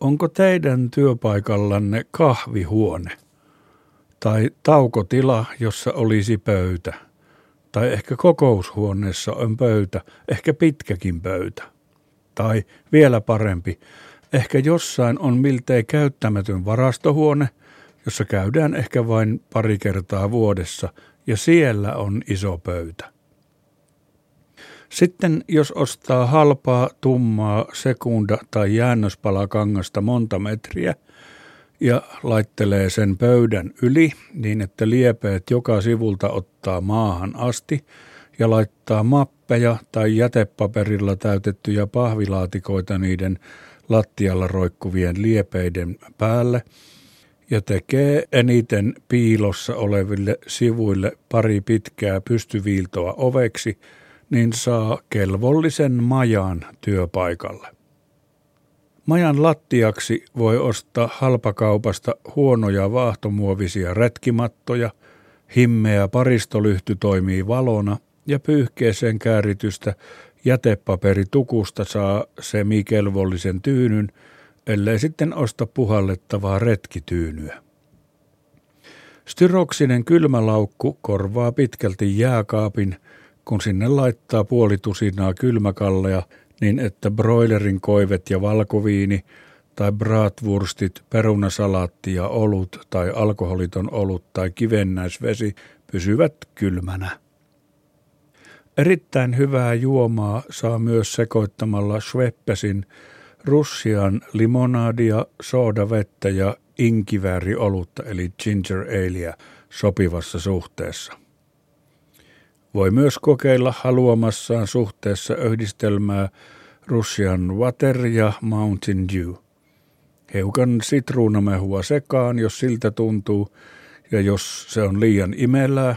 Onko teidän työpaikallanne kahvihuone? Tai taukotila, jossa olisi pöytä? Tai ehkä kokoushuoneessa on pöytä, ehkä pitkäkin pöytä? Tai vielä parempi, ehkä jossain on miltei käyttämätön varastohuone, jossa käydään ehkä vain pari kertaa vuodessa, ja siellä on iso pöytä. Sitten jos ostaa halpaa, tummaa, sekunda- tai jäännöspalakangasta monta metriä ja laittelee sen pöydän yli niin, että liepeet joka sivulta ottaa maahan asti ja laittaa mappeja tai jätepaperilla täytettyjä pahvilaatikoita niiden lattialla roikkuvien liepeiden päälle ja tekee eniten piilossa oleville sivuille pari pitkää pystyviiltoa oveksi – niin saa kelvollisen majan työpaikalle. Majan lattiaksi voi ostaa halpakaupasta huonoja vaahtomuovisia retkimattoja, himmeä paristolyhty toimii valona ja pyyhkeeseen kääritystä jätepaperitukusta saa semikelvollisen tyynyn, ellei sitten osta puhallettavaa retkityynyä. Styroksinen kylmälaukku korvaa pitkälti jääkaapin – kun sinne laittaa puoli tusinaa kylmäkalleja, niin että broilerin koivet ja valkoviini tai bratwurstit, perunasalaatti ja olut tai alkoholiton olut tai kivennäisvesi pysyvät kylmänä. Erittäin hyvää juomaa saa myös sekoittamalla Schweppesin Russian limonadia, soodavettä ja inkivääriolutta eli ginger aleä sopivassa suhteessa. Voi myös kokeilla haluamassaan suhteessa yhdistelmää Russian Water ja Mountain Dew. Heukan sitruunamehua sekaan, jos siltä tuntuu, ja jos se on liian imelää,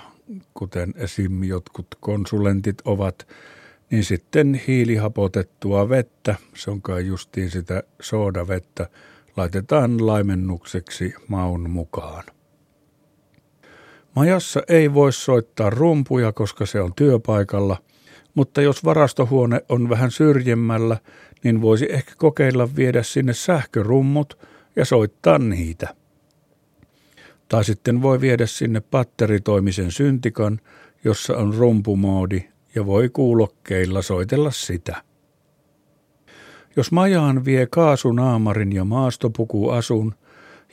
kuten esim. jotkut konsulentit ovat, niin sitten hiilihapotettua vettä, se on kai justiin sitä soodavettä, laitetaan laimennukseksi maun mukaan. Majassa ei voi soittaa rumpuja, koska se on työpaikalla, mutta jos varastohuone on vähän syrjemmällä, niin voisi ehkä kokeilla viedä sinne sähkörummut ja soittaa niitä. Tai sitten voi viedä sinne patteritoimisen syntikan, jossa on rumpumoodi ja voi kuulokkeilla soitella sitä. Jos majaan vie kaasunaamarin ja maastopukuasun,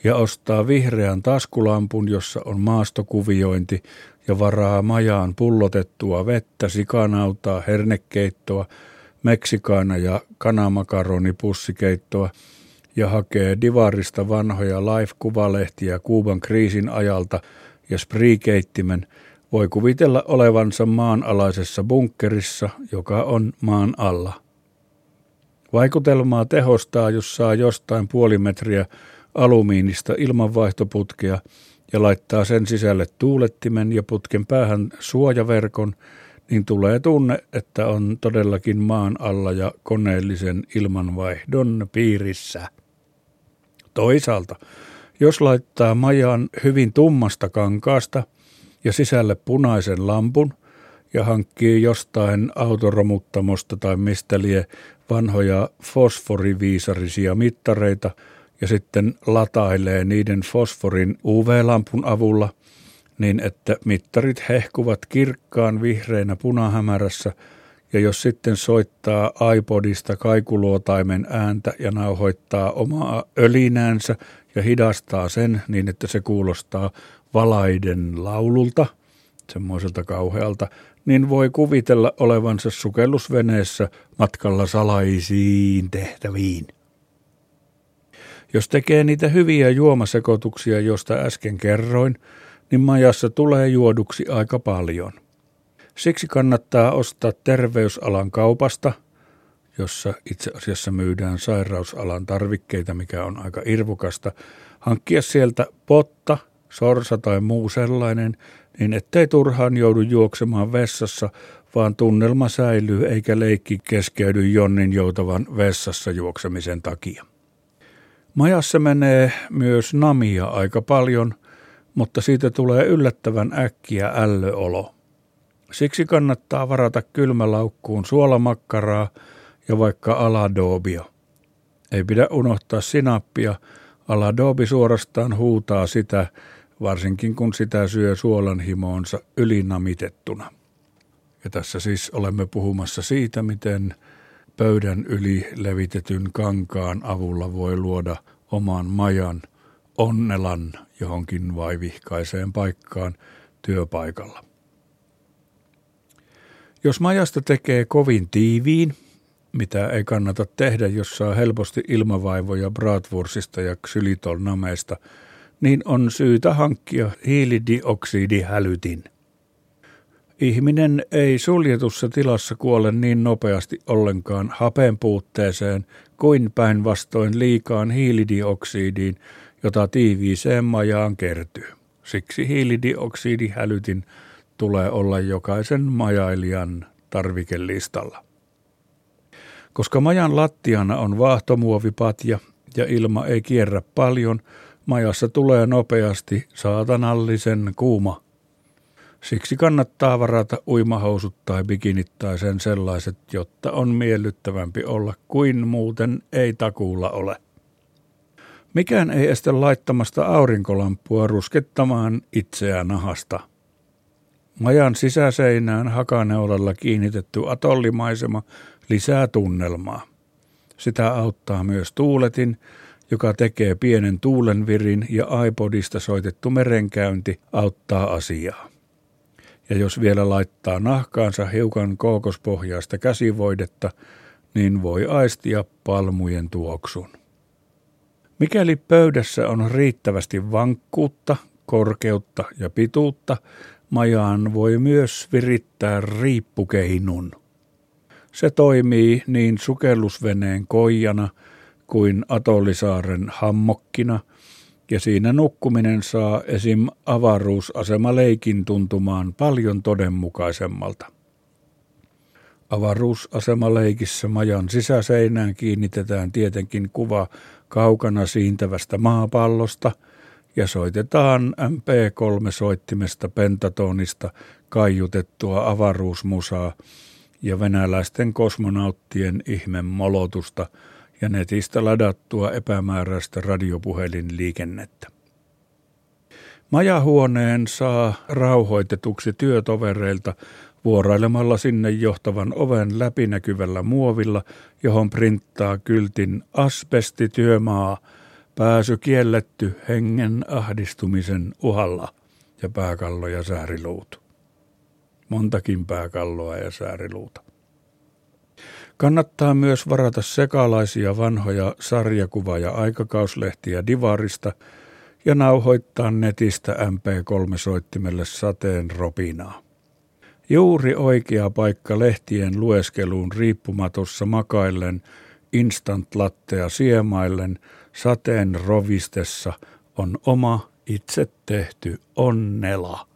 ja ostaa vihreän taskulampun, jossa on maastokuviointi ja varaa majaan pullotettua vettä, sikanautaa, hernekeittoa, meksikaana ja kanamakaronipusikeittoa ja hakee divarista vanhoja live-kuvalehtiä Kuuban kriisin ajalta ja spriikeittimen, voi kuvitella olevansa maanalaisessa bunkkerissa, joka on maan alla. Vaikutelmaa tehostaa, jos saa jostain puoli metriä alumiinista ilmanvaihtoputkea ja laittaa sen sisälle tuulettimen ja putken päähän suojaverkon, niin tulee tunne, että on todellakin maan alla ja koneellisen ilmanvaihdon piirissä. Toisaalta, jos laittaa majan hyvin tummasta kankaasta ja sisälle punaisen lampun ja hankkii jostain autoromuttamosta tai mistä lie vanhoja fosforiviisarisia mittareita – ja sitten latailee niiden fosforin UV-lampun avulla niin, että mittarit hehkuvat kirkkaan vihreinä punahämärässä ja jos sitten soittaa iPodista kaikuluotaimen ääntä ja nauhoittaa omaa ölinäänsä ja hidastaa sen niin, että se kuulostaa valaiden laululta, semmoiselta kauhealta, niin voi kuvitella olevansa sukellusveneessä matkalla salaisiin tehtäviin. Jos tekee niitä hyviä juomasekoituksia, joista äsken kerroin, niin majassa tulee juoduksi aika paljon. Siksi kannattaa ostaa terveysalan kaupasta, jossa itse asiassa myydään sairausalan tarvikkeita, mikä on aika irvukasta, hankkia sieltä potta, sorsa tai muu sellainen, niin ettei turhaan joudu juoksemaan vessassa, vaan tunnelma säilyy eikä leikki keskeydy Jonnin joutavan vessassa juoksemisen takia. Majassa menee myös namia aika paljon, mutta siitä tulee yllättävän äkkiä ällöolo. Siksi kannattaa varata kylmälaukkuun suolamakkaraa ja vaikka aladobia. Ei pidä unohtaa sinappia, Aladobi suorastaan huutaa sitä, varsinkin kun sitä syö suolan himoonsa ylinamitettuna. Ja tässä siis olemme puhumassa siitä, miten pöydän yli levitetyn kankaan avulla voi luoda oman majan, onnelan johonkin vaivihkaiseen paikkaan työpaikalla. Jos majasta tekee kovin tiiviin, mitä ei kannata tehdä, jos saa helposti ilmavaivoja bratwursista ja xylitolnameista, niin on syytä hankkia hiilidioksidihälytin. Ihminen ei suljetussa tilassa kuole niin nopeasti ollenkaan hapen puutteeseen kuin päinvastoin liikaan hiilidioksidiin, jota tiiviiseen majaan kertyy. Siksi hiilidioksidihälytin tulee olla jokaisen majailijan tarvikelistalla. Koska majan lattiana on vaahtomuovipatja ja ilma ei kierrä paljon, majassa tulee nopeasti saatanallisen kuuma. Siksi kannattaa varata uimahousut tai bikinit tai sen sellaiset, jotta on miellyttävämpi olla kuin muuten ei takuulla ole. Mikään ei estä laittamasta aurinkolampua ruskettamaan itseään nahasta. Majan sisäseinään hakaneulalla kiinnitetty atollimaisema lisää tunnelmaa. Sitä auttaa myös tuuletin, joka tekee pienen tuulenvirin ja iPodista soitettu merenkäynti auttaa asiaa. Ja jos vielä laittaa nahkaansa hiukan kookospohjaista käsivoidetta, niin voi aistia palmujen tuoksun. Mikäli pöydässä on riittävästi vankkuutta, korkeutta ja pituutta, majaan voi myös virittää riippukeinun. Se toimii niin sukellusveneen koijana kuin Atollisaaren hammokkina, ja siinä nukkuminen saa esim. avaruusasemaleikin tuntumaan paljon todenmukaisemmalta. Avaruusasemaleikissä majan sisäseinään kiinnitetään tietenkin kuva kaukana siintävästä maapallosta ja soitetaan MP3-soittimesta pentatonista kaiutettua avaruusmusaa ja venäläisten kosmonauttien ihme molotusta ja netistä ladattua epämääräistä radiopuhelinliikennettä. Majahuoneen saa rauhoitetuksi työtovereilta vuorailemalla sinne johtavan oven läpinäkyvällä muovilla, johon printtaa kyltin asbestityömaa, pääsy kielletty hengen ahdistumisen uhalla ja pääkallo ja sääriluut. Montakin pääkalloa ja sääriluuta. Kannattaa myös varata sekalaisia vanhoja sarjakuva- ja aikakauslehtiä Divarista ja nauhoittaa netistä MP3-soittimelle sateen ropinaa. Juuri oikea paikka lehtien lueskeluun riippumatossa makaillen, instant lattea siemaillen, sateen rovistessa on oma itse tehty onnela.